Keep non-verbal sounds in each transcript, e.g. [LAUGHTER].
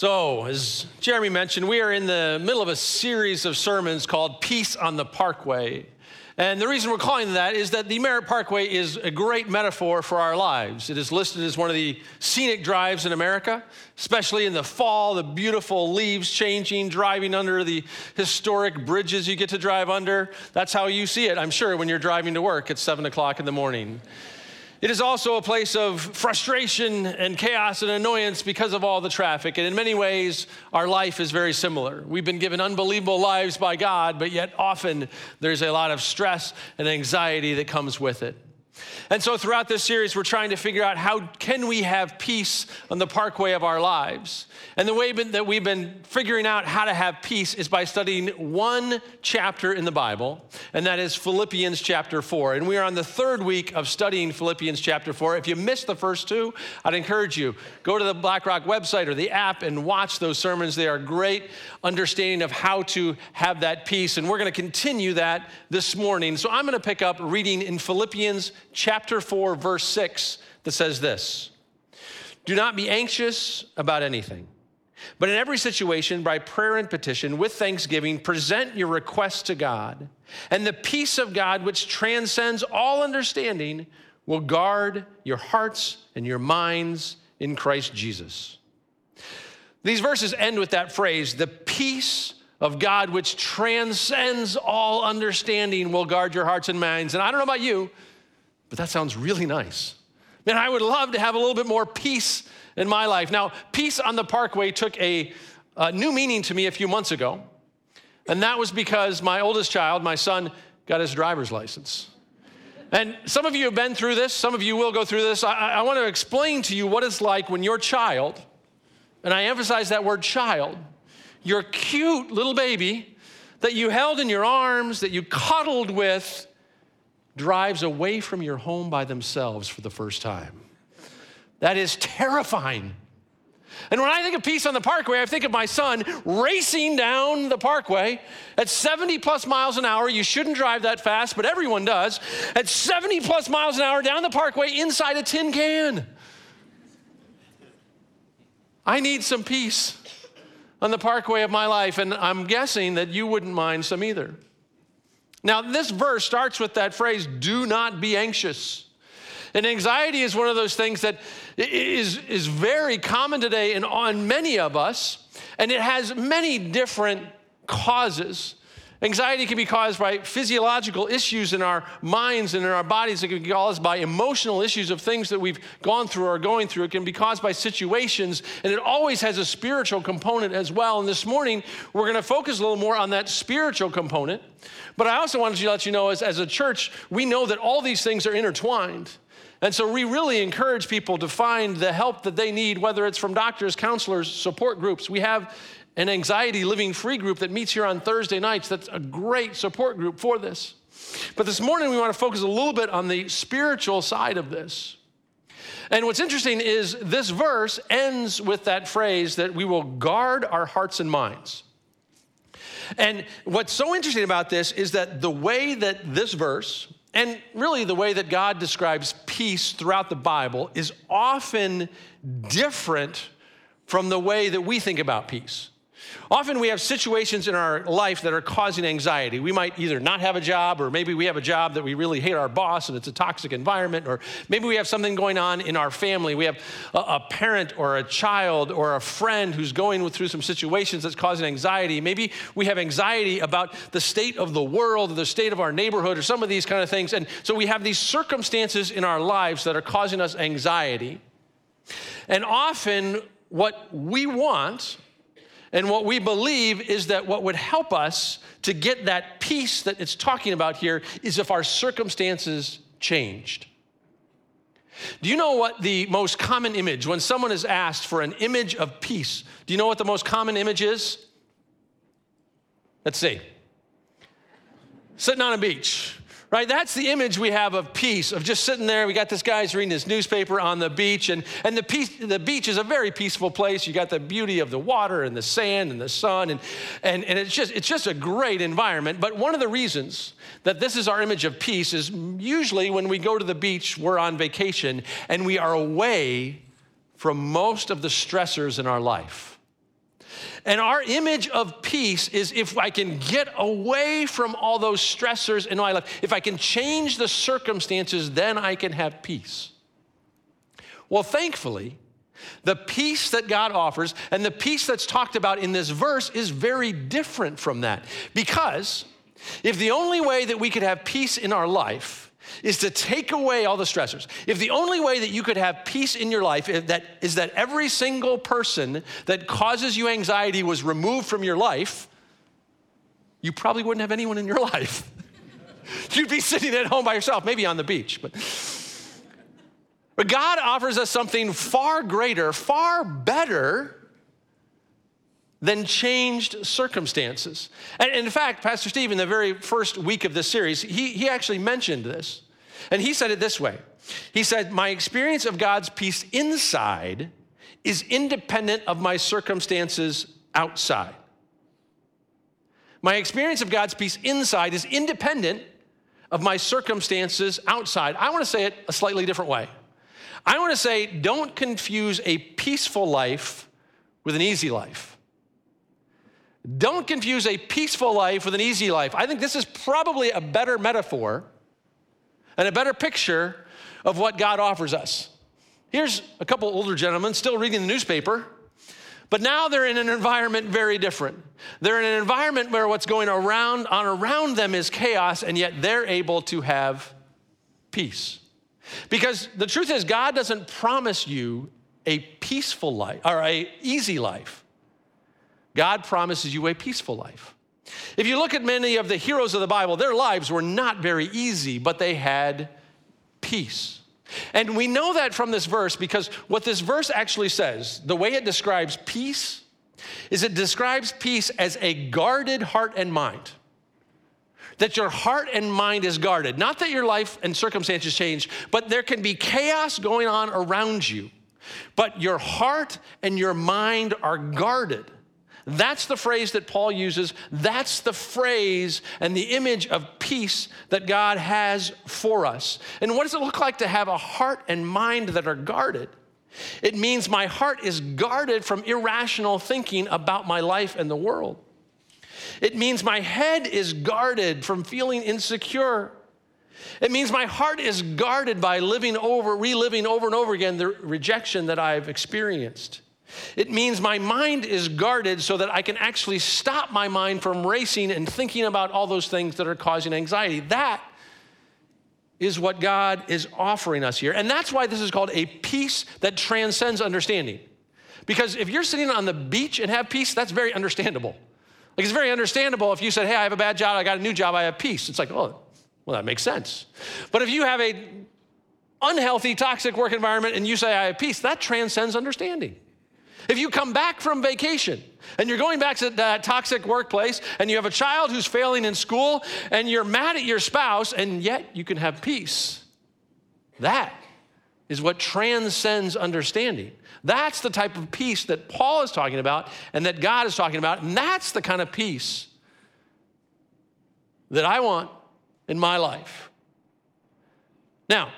So, as Jeremy mentioned, we are in the middle of a series of sermons called Peace on the Parkway. And the reason we're calling that is that the Merritt Parkway is a great metaphor for our lives. It is listed as one of the scenic drives in America, especially in the fall, the beautiful leaves changing, driving under the historic bridges you get to drive under. That's how you see it, I'm sure, when you're driving to work at 7 o'clock in the morning. It is also a place of frustration and chaos and annoyance because of all the traffic. And in many ways, our life is very similar. We've been given unbelievable lives by God, but yet often there's a lot of stress and anxiety that comes with it. And so throughout this series, we're trying to figure out how can we have peace on the parkway of our lives. And the way that we've been figuring out how to have peace is by studying one chapter in the Bible, and that is Philippians chapter 4. And we are on the third week of studying Philippians chapter 4. If you missed the first two, I'd encourage you, go to the BlackRock website or the app and watch those sermons. They are great understanding of how to have that peace. And we're going to continue that this morning. So I'm going to pick up reading in Philippians chapter 4, verse 6, that says this Do not be anxious about anything. But in every situation, by prayer and petition, with thanksgiving, present your requests to God. And the peace of God, which transcends all understanding, will guard your hearts and your minds in Christ Jesus. These verses end with that phrase the peace of God, which transcends all understanding, will guard your hearts and minds. And I don't know about you, but that sounds really nice. Man, I would love to have a little bit more peace in my life. Now, peace on the parkway took a, a new meaning to me a few months ago. And that was because my oldest child, my son, got his driver's license. And some of you have been through this, some of you will go through this. I, I want to explain to you what it's like when your child, and I emphasize that word child, your cute little baby that you held in your arms, that you cuddled with, drives away from your home by themselves for the first time. That is terrifying. And when I think of peace on the parkway, I think of my son racing down the parkway at 70 plus miles an hour. You shouldn't drive that fast, but everyone does. At 70 plus miles an hour down the parkway inside a tin can. I need some peace on the parkway of my life, and I'm guessing that you wouldn't mind some either. Now, this verse starts with that phrase, do not be anxious. And anxiety is one of those things that is, is very common today and on many of us, and it has many different causes. Anxiety can be caused by physiological issues in our minds and in our bodies. It can be caused by emotional issues of things that we've gone through or are going through. It can be caused by situations, and it always has a spiritual component as well. And this morning, we're going to focus a little more on that spiritual component. But I also wanted to let you know, as, as a church, we know that all these things are intertwined. And so we really encourage people to find the help that they need, whether it's from doctors, counselors, support groups. We have an anxiety living free group that meets here on Thursday nights. That's a great support group for this. But this morning, we want to focus a little bit on the spiritual side of this. And what's interesting is this verse ends with that phrase that we will guard our hearts and minds. And what's so interesting about this is that the way that this verse, and really the way that God describes peace throughout the Bible, is often different from the way that we think about peace. Often we have situations in our life that are causing anxiety. We might either not have a job, or maybe we have a job that we really hate our boss and it's a toxic environment, or maybe we have something going on in our family. We have a, a parent or a child or a friend who's going through some situations that's causing anxiety. Maybe we have anxiety about the state of the world, or the state of our neighborhood, or some of these kind of things. And so we have these circumstances in our lives that are causing us anxiety. And often, what we want and what we believe is that what would help us to get that peace that it's talking about here is if our circumstances changed. Do you know what the most common image, when someone is asked for an image of peace, do you know what the most common image is? Let's see. Sitting on a beach right? That's the image we have of peace, of just sitting there. We got this guy's reading his newspaper on the beach, and, and the, peace, the beach is a very peaceful place. You got the beauty of the water and the sand and the sun, and, and, and it's, just, it's just a great environment. But one of the reasons that this is our image of peace is usually when we go to the beach, we're on vacation, and we are away from most of the stressors in our life. And our image of peace is if I can get away from all those stressors in my life, if I can change the circumstances, then I can have peace. Well, thankfully, the peace that God offers and the peace that's talked about in this verse is very different from that. Because if the only way that we could have peace in our life is to take away all the stressors. If the only way that you could have peace in your life is that, is that every single person that causes you anxiety was removed from your life, you probably wouldn't have anyone in your [LAUGHS] life. You'd be sitting at home by yourself, maybe on the beach. But, but God offers us something far greater, far better than changed circumstances. And in fact, Pastor Steve, in the very first week of this series, he, he actually mentioned this. And he said it this way He said, My experience of God's peace inside is independent of my circumstances outside. My experience of God's peace inside is independent of my circumstances outside. I want to say it a slightly different way. I want to say, don't confuse a peaceful life with an easy life. Don't confuse a peaceful life with an easy life. I think this is probably a better metaphor and a better picture of what God offers us. Here's a couple older gentlemen still reading the newspaper, but now they're in an environment very different. They're in an environment where what's going around on around them is chaos, and yet they're able to have peace. Because the truth is, God doesn't promise you a peaceful life or a easy life. God promises you a peaceful life. If you look at many of the heroes of the Bible, their lives were not very easy, but they had peace. And we know that from this verse because what this verse actually says, the way it describes peace, is it describes peace as a guarded heart and mind. That your heart and mind is guarded. Not that your life and circumstances change, but there can be chaos going on around you. But your heart and your mind are guarded. That's the phrase that Paul uses. That's the phrase and the image of peace that God has for us. And what does it look like to have a heart and mind that are guarded? It means my heart is guarded from irrational thinking about my life and the world. It means my head is guarded from feeling insecure. It means my heart is guarded by living over, reliving over and over again the rejection that I've experienced. It means my mind is guarded so that I can actually stop my mind from racing and thinking about all those things that are causing anxiety. That is what God is offering us here. And that's why this is called a peace that transcends understanding. Because if you're sitting on the beach and have peace, that's very understandable. Like it's very understandable if you said, Hey, I have a bad job, I got a new job, I have peace. It's like, oh, well, that makes sense. But if you have a unhealthy, toxic work environment and you say, I have peace, that transcends understanding. If you come back from vacation and you're going back to that toxic workplace and you have a child who's failing in school and you're mad at your spouse and yet you can have peace, that is what transcends understanding. That's the type of peace that Paul is talking about and that God is talking about. And that's the kind of peace that I want in my life. Now,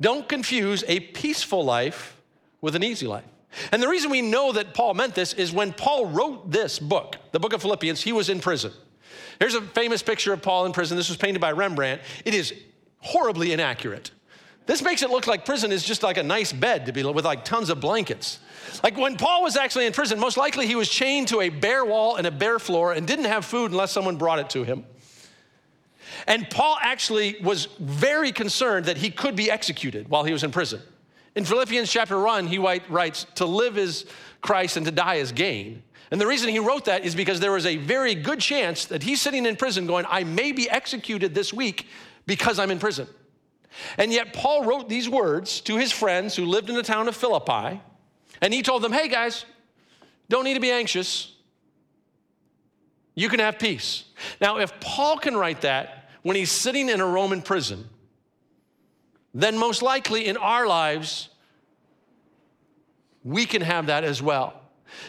don't confuse a peaceful life with an easy life. And the reason we know that Paul meant this is when Paul wrote this book, the book of Philippians, he was in prison. Here's a famous picture of Paul in prison. This was painted by Rembrandt. It is horribly inaccurate. This makes it look like prison is just like a nice bed to be with like tons of blankets. Like when Paul was actually in prison, most likely he was chained to a bare wall and a bare floor and didn't have food unless someone brought it to him. And Paul actually was very concerned that he could be executed while he was in prison. In Philippians chapter 1, he writes, To live is Christ and to die is gain. And the reason he wrote that is because there was a very good chance that he's sitting in prison going, I may be executed this week because I'm in prison. And yet, Paul wrote these words to his friends who lived in the town of Philippi, and he told them, Hey guys, don't need to be anxious. You can have peace. Now, if Paul can write that when he's sitting in a Roman prison, then most likely in our lives, we can have that as well.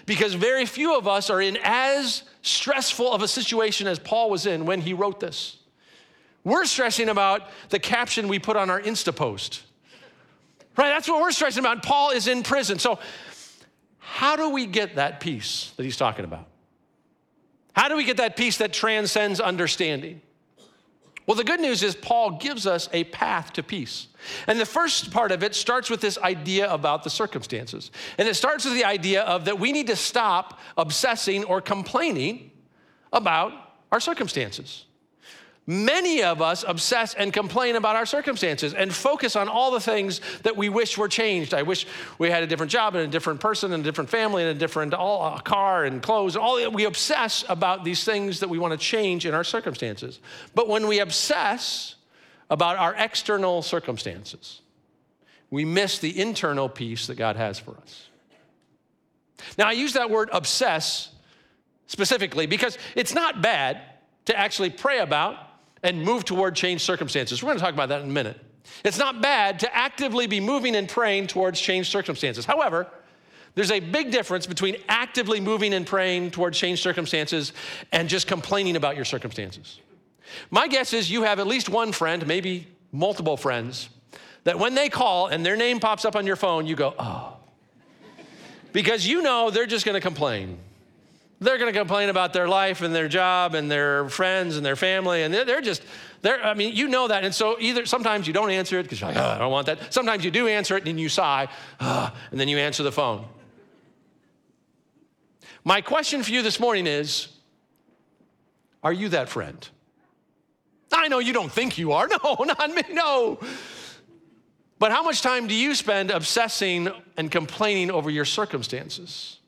Because very few of us are in as stressful of a situation as Paul was in when he wrote this. We're stressing about the caption we put on our Insta post. Right? That's what we're stressing about. Paul is in prison. So, how do we get that peace that he's talking about? How do we get that peace that transcends understanding? Well, the good news is Paul gives us a path to peace. And the first part of it starts with this idea about the circumstances. And it starts with the idea of that we need to stop obsessing or complaining about our circumstances. Many of us obsess and complain about our circumstances and focus on all the things that we wish were changed. I wish we had a different job and a different person and a different family and a different all, a car and clothes. All we obsess about these things that we want to change in our circumstances. But when we obsess about our external circumstances, we miss the internal peace that God has for us. Now, I use that word obsess specifically because it's not bad to actually pray about and move toward changed circumstances. We're going to talk about that in a minute. It's not bad to actively be moving and praying towards changed circumstances. However, there's a big difference between actively moving and praying towards changed circumstances and just complaining about your circumstances. My guess is you have at least one friend, maybe multiple friends, that when they call and their name pops up on your phone, you go, oh. Because you know they're just gonna complain. They're going to complain about their life and their job and their friends and their family, and they're, they're just, they're, I mean, you know that. And so either sometimes you don't answer it because you're like, oh, I don't want that. Sometimes you do answer it and you sigh, oh, and then you answer the phone. My question for you this morning is Are you that friend? I know you don't think you are. [LAUGHS] No, not me, no. But how much time do you spend obsessing and complaining over your circumstances?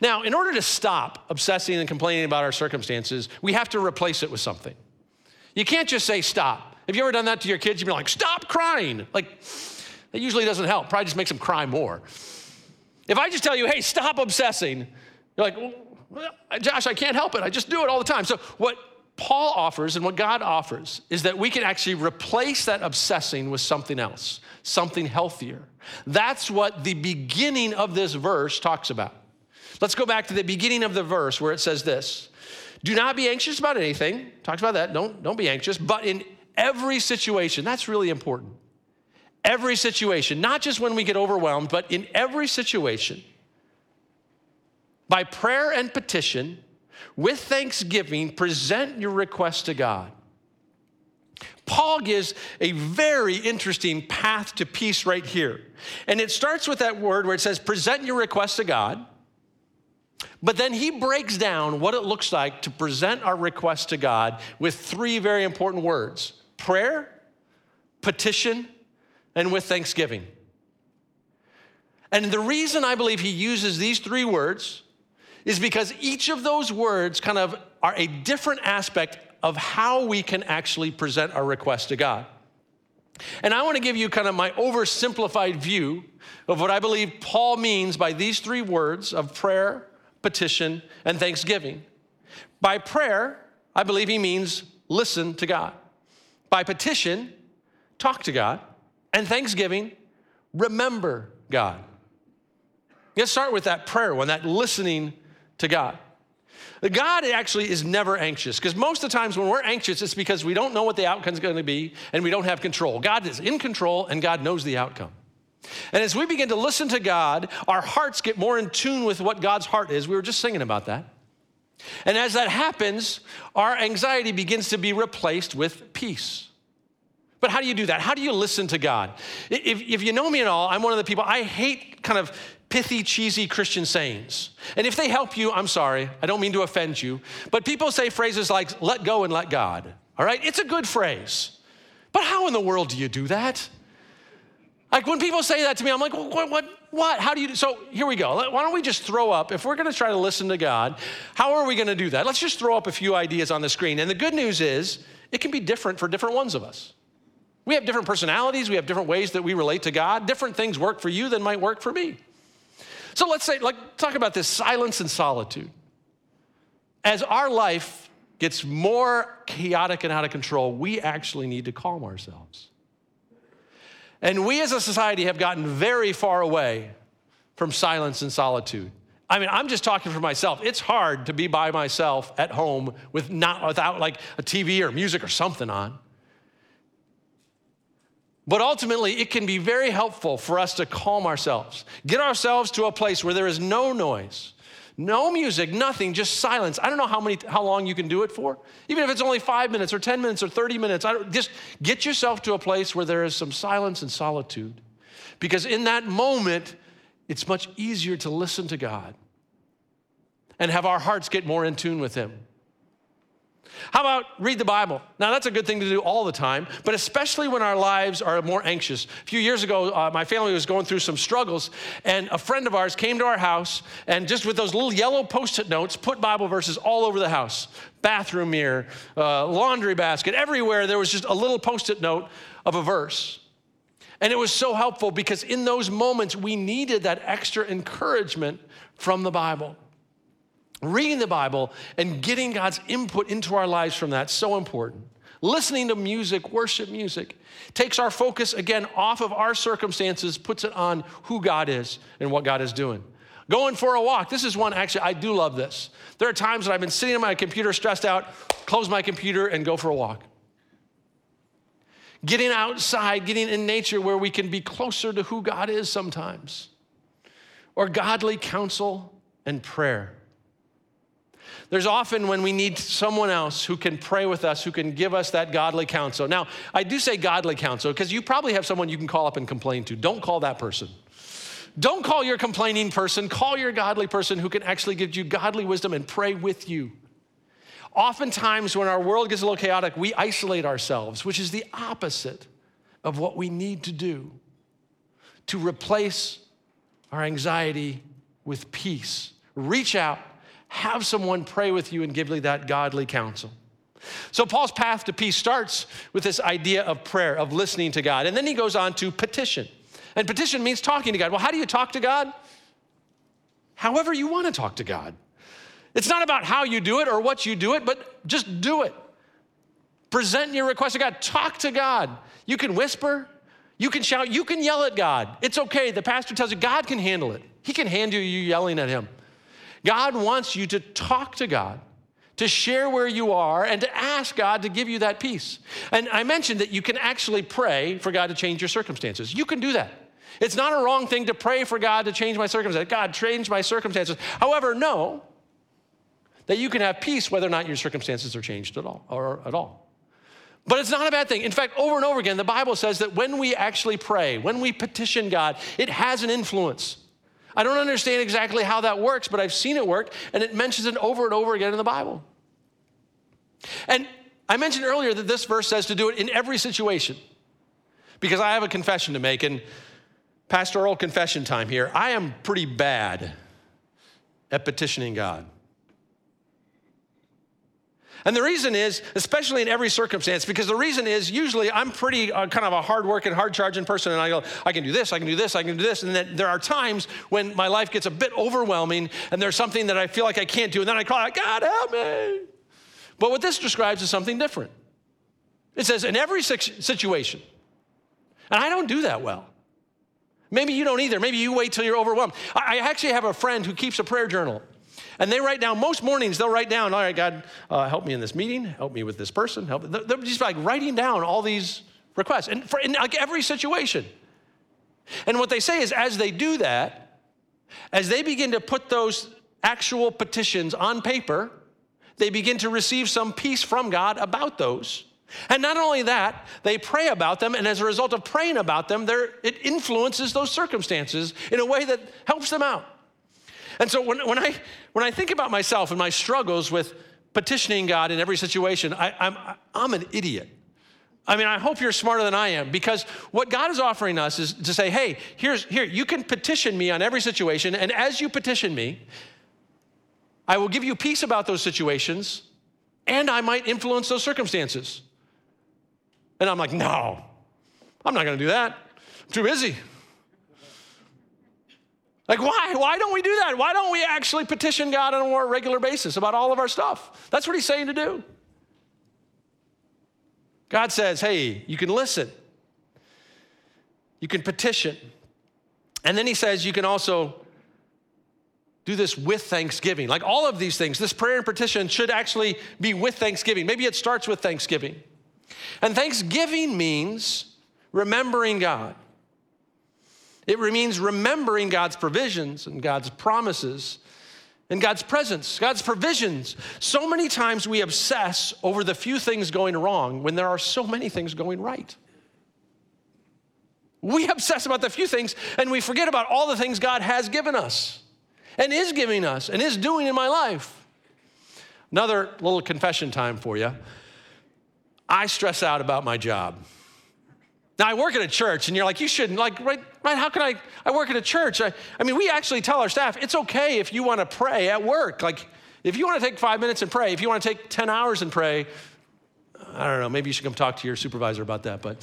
Now, in order to stop obsessing and complaining about our circumstances, we have to replace it with something. You can't just say stop. Have you ever done that to your kids? You've been like, stop crying. Like, that usually doesn't help, probably just makes them cry more. If I just tell you, hey, stop obsessing, you're like, well, uh, Josh, I can't help it. I just do it all the time. So, what Paul offers and what God offers is that we can actually replace that obsessing with something else, something healthier. That's what the beginning of this verse talks about. Let's go back to the beginning of the verse where it says this Do not be anxious about anything. Talks about that. Don't, don't be anxious. But in every situation, that's really important. Every situation, not just when we get overwhelmed, but in every situation, by prayer and petition, with thanksgiving, present your request to God. Paul gives a very interesting path to peace right here. And it starts with that word where it says, present your request to God. But then he breaks down what it looks like to present our request to God with three very important words prayer, petition, and with thanksgiving. And the reason I believe he uses these three words is because each of those words kind of are a different aspect of how we can actually present our request to God. And I want to give you kind of my oversimplified view of what I believe Paul means by these three words of prayer, petition, and thanksgiving. By prayer, I believe he means listen to God. By petition, talk to God. And thanksgiving, remember God. Let's start with that prayer one, that listening to God. God actually is never anxious because most of the times when we're anxious, it's because we don't know what the outcome is going to be and we don't have control. God is in control and God knows the outcome. And as we begin to listen to God, our hearts get more in tune with what God's heart is. We were just singing about that. And as that happens, our anxiety begins to be replaced with peace. But how do you do that? How do you listen to God? If, if you know me at all, I'm one of the people, I hate kind of pithy, cheesy Christian sayings. And if they help you, I'm sorry, I don't mean to offend you. But people say phrases like, let go and let God. All right? It's a good phrase. But how in the world do you do that? Like when people say that to me, I'm like, what, what, what? How do you do? So here we go. Why don't we just throw up, if we're going to try to listen to God, how are we going to do that? Let's just throw up a few ideas on the screen. And the good news is, it can be different for different ones of us. We have different personalities, we have different ways that we relate to God. Different things work for you than might work for me. So let's say, like, talk about this silence and solitude. As our life gets more chaotic and out of control, we actually need to calm ourselves. And we as a society have gotten very far away from silence and solitude. I mean, I'm just talking for myself. It's hard to be by myself at home with not without like a TV or music or something on. But ultimately, it can be very helpful for us to calm ourselves, get ourselves to a place where there is no noise, no music, nothing, just silence. I don't know how many, how long you can do it for. Even if it's only five minutes or 10 minutes or 30 minutes, just get yourself to a place where there is some silence and solitude. Because in that moment, it's much easier to listen to God and have our hearts get more in tune with Him. How about read the Bible? Now, that's a good thing to do all the time, but especially when our lives are more anxious. A few years ago, uh, my family was going through some struggles, and a friend of ours came to our house and just with those little yellow post it notes, put Bible verses all over the house bathroom mirror, uh, laundry basket, everywhere. There was just a little post it note of a verse. And it was so helpful because in those moments, we needed that extra encouragement from the Bible reading the Bible and getting God's input into our lives from that so important. Listening to music, worship music, takes our focus again off of our circumstances, puts it on who God is and what God is doing. Going for a walk. This is one, actually, I do love this. There are times that I've been sitting on my computer stressed out, close my computer and go for a walk. Getting outside, getting in nature where we can be closer to who God is sometimes. Or godly counsel and prayer. There's often when we need someone else who can pray with us, who can give us that godly counsel. Now, I do say godly counsel because you probably have someone you can call up and complain to. Don't call that person. Don't call your complaining person, call your godly person who can actually give you godly wisdom and pray with you. Oftentimes, when our world gets a little chaotic, we isolate ourselves, which is the opposite of what we need to do to replace our anxiety with peace. Reach out have someone pray with you and give you that godly counsel. So, Paul's path to peace starts with this idea of prayer, of listening to God. And then he goes on to petition. And petition means talking to God. Well, how do you talk to God? However, you want to talk to God. It's not about how you do it or what you do it, but just do it. Present your request to God. Talk to God. You can whisper, you can shout, you can yell at God. It's okay. The pastor tells you God can handle it. He can handle you yelling at him. God wants you to talk to God, to share where you are, and to ask God to give you that peace. And I mentioned that you can actually pray for God to change your circumstances. You can do that. It's not a wrong thing to pray for God to change my circumstances. God, change my circumstances. However, know that you can have peace whether or not your circumstances are changed at all or at all. But it's not a bad thing. In fact, over and over again, the Bible says that when we actually pray, when we petition God, it has an influence. I don't understand exactly how that works, but I've seen it work, and it mentions it over and over again in the Bible. And I mentioned earlier that this verse says to do it in every situation because I have a confession to make, and pastoral confession time here. I am pretty bad at petitioning God. And the reason is, especially in every circumstance, because the reason is usually I'm pretty uh, kind of a hard-working, hard-charging person, and I go, I can do this, I can do this, I can do this, and then there are times when my life gets a bit overwhelming, and there's something that I feel like I can't do, and then I cry, God help me. But what this describes is something different. It says in every situation, and I don't do that well. Maybe you don't either. Maybe you wait till you're overwhelmed. I actually have a friend who keeps a prayer journal. And they write down, most mornings they'll write down, all right, God, uh, help me in this meeting, help me with this person, help. They're just like writing down all these requests, and for in like every situation. And what they say is, as they do that, as they begin to put those actual petitions on paper, they begin to receive some peace from God about those. And not only that, they pray about them, and as a result of praying about them, it influences those circumstances in a way that helps them out. And so when, when, I, when I think about myself and my struggles with petitioning God in every situation, I, I'm, I'm an idiot. I mean, I hope you're smarter than I am because what God is offering us is to say, hey, here's, here, you can petition me on every situation, and as you petition me, I will give you peace about those situations, and I might influence those circumstances. And I'm like, no, I'm not gonna do that. I'm too busy. Like, why? Why don't we do that? Why don't we actually petition God on a more regular basis about all of our stuff? That's what he's saying to do. God says, hey, you can listen, you can petition. And then he says, you can also do this with thanksgiving. Like all of these things, this prayer and petition should actually be with thanksgiving. Maybe it starts with thanksgiving. And thanksgiving means remembering God. It means remembering God's provisions and God's promises and God's presence, God's provisions. So many times we obsess over the few things going wrong when there are so many things going right. We obsess about the few things and we forget about all the things God has given us and is giving us and is doing in my life. Another little confession time for you. I stress out about my job. Now, I work at a church, and you're like, you shouldn't. Like, right, right how can I? I work at a church. I, I mean, we actually tell our staff it's okay if you want to pray at work. Like, if you want to take five minutes and pray, if you want to take 10 hours and pray, I don't know, maybe you should come talk to your supervisor about that, but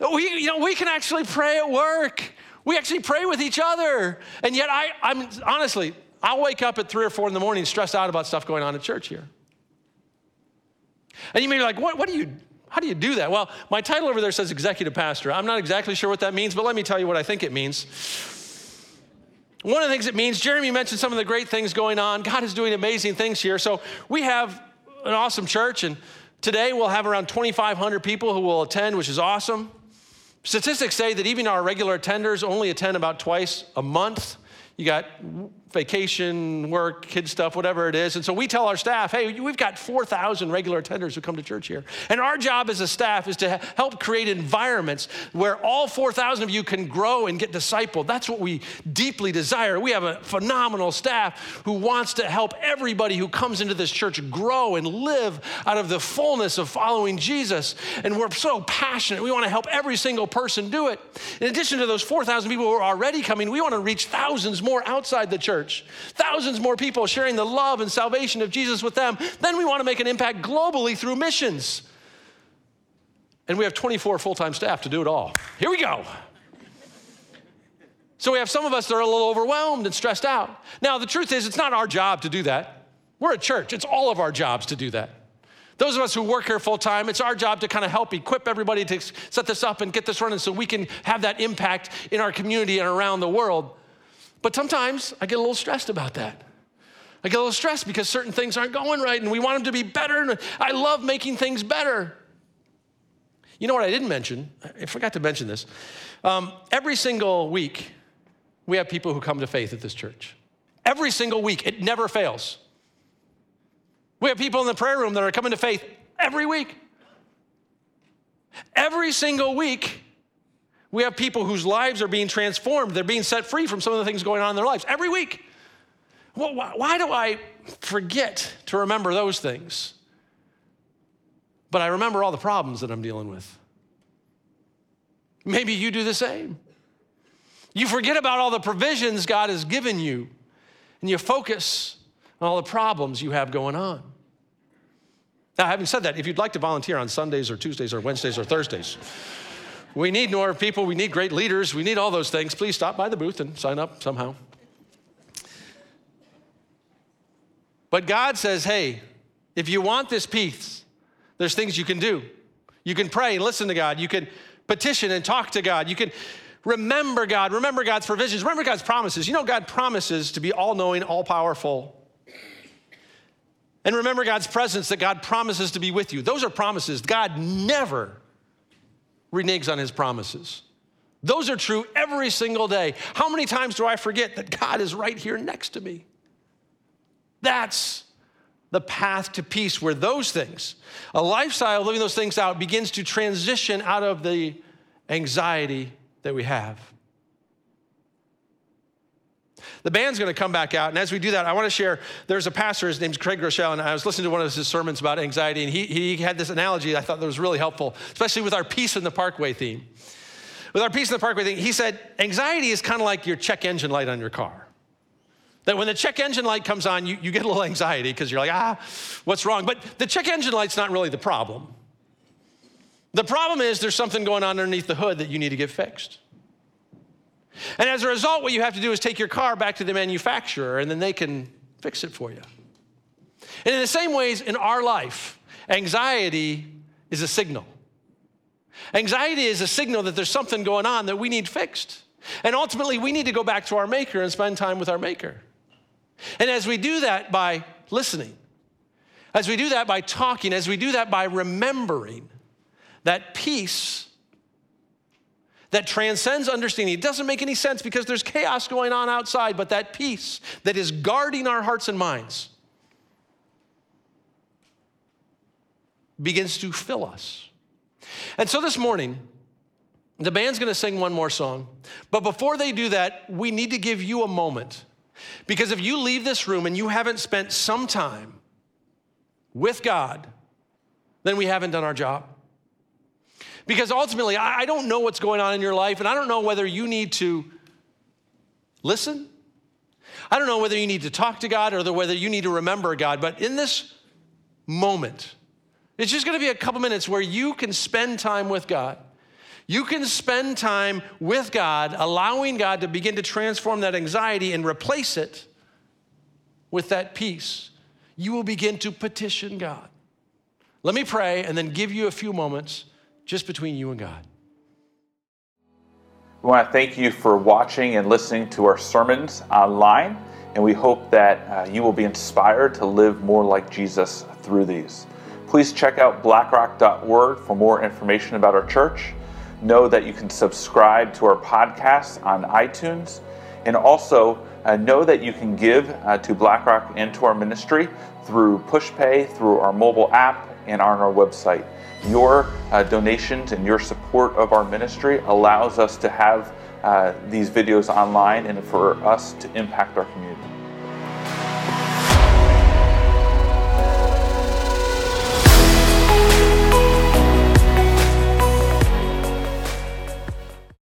[LAUGHS] we, you know, we can actually pray at work. We actually pray with each other. And yet, I, I'm honestly, I'll wake up at three or four in the morning stressed out about stuff going on at church here. And you may be like, what, what do you, how do you do that? Well, my title over there says executive pastor. I'm not exactly sure what that means, but let me tell you what I think it means. One of the things it means, Jeremy mentioned some of the great things going on. God is doing amazing things here. So we have an awesome church, and today we'll have around 2,500 people who will attend, which is awesome. Statistics say that even our regular attenders only attend about twice a month. You got vacation, work, kid stuff, whatever it is. And so we tell our staff, hey, we've got 4,000 regular attenders who come to church here. And our job as a staff is to help create environments where all 4,000 of you can grow and get discipled. That's what we deeply desire. We have a phenomenal staff who wants to help everybody who comes into this church grow and live out of the fullness of following Jesus. And we're so passionate. We want to help every single person do it. In addition to those 4,000 people who are already coming, we want to reach thousands more outside the church church, thousands more people sharing the love and salvation of Jesus with them, then we want to make an impact globally through missions. And we have 24 full time staff to do it all. Here we go. So we have some of us that are a little overwhelmed and stressed out. Now, the truth is, it's not our job to do that. We're a church, it's all of our jobs to do that. Those of us who work here full time, it's our job to kind of help equip everybody to set this up and get this running so we can have that impact in our community and around the world. But sometimes I get a little stressed about that. I get a little stressed because certain things aren't going right and we want them to be better. And I love making things better. You know what I didn't mention? I forgot to mention this. Um, every single week, we have people who come to faith at this church. Every single week, it never fails. We have people in the prayer room that are coming to faith every week. Every single week, we have people whose lives are being transformed. They're being set free from some of the things going on in their lives every week. Well, why, why do I forget to remember those things? But I remember all the problems that I'm dealing with. Maybe you do the same. You forget about all the provisions God has given you, and you focus on all the problems you have going on. Now, having said that, if you'd like to volunteer on Sundays or Tuesdays or Wednesdays or Thursdays, we need more people. We need great leaders. We need all those things. Please stop by the booth and sign up somehow. But God says, hey, if you want this peace, there's things you can do. You can pray and listen to God. You can petition and talk to God. You can remember God, remember God's provisions, remember God's promises. You know, God promises to be all knowing, all powerful. And remember God's presence that God promises to be with you. Those are promises. God never reneges on his promises. Those are true every single day. How many times do I forget that God is right here next to me? That's the path to peace where those things, a lifestyle living those things out, begins to transition out of the anxiety that we have. The band's going to come back out. And as we do that, I want to share there's a pastor, his name's Craig Groeschel, and I was listening to one of his sermons about anxiety, and he, he had this analogy I thought that was really helpful, especially with our Peace in the Parkway theme. With our Peace in the Parkway theme, he said, anxiety is kind of like your check engine light on your car. That when the check engine light comes on, you, you get a little anxiety because you're like, ah, what's wrong? But the check engine light's not really the problem. The problem is there's something going on underneath the hood that you need to get fixed. And as a result, what you have to do is take your car back to the manufacturer and then they can fix it for you. And in the same ways, in our life, anxiety is a signal. Anxiety is a signal that there's something going on that we need fixed. And ultimately, we need to go back to our Maker and spend time with our Maker. And as we do that by listening, as we do that by talking, as we do that by remembering, that peace that transcends understanding. It doesn't make any sense because there's chaos going on outside, but that peace that is guarding our hearts and minds begins to fill us. And so this morning, the band's gonna sing one more song. But before they do that, we need to give you a moment. Because if you leave this room and you haven't spent some time with God, then we haven't done our job. Because ultimately, I don't know what's going on in your life, and I don't know whether you need to listen. I don't know whether you need to talk to God or whether you need to remember God, but in this moment, it's just gonna be a couple minutes where you can spend time with God. You can spend time with God, allowing God to begin to transform that anxiety and replace it with that peace. You will begin to petition God. Let me pray and then give you a few moments just between you and God. We want to thank you for watching and listening to our sermons online, and we hope that uh, you will be inspired to live more like Jesus through these. Please check out blackrock.org for more information about our church. Know that you can subscribe to our podcast on iTunes, and also uh, know that you can give uh, to BlackRock and to our ministry through PushPay, through our mobile app, and on our website. Your uh, donations and your support of our ministry allows us to have uh, these videos online and for us to impact our community.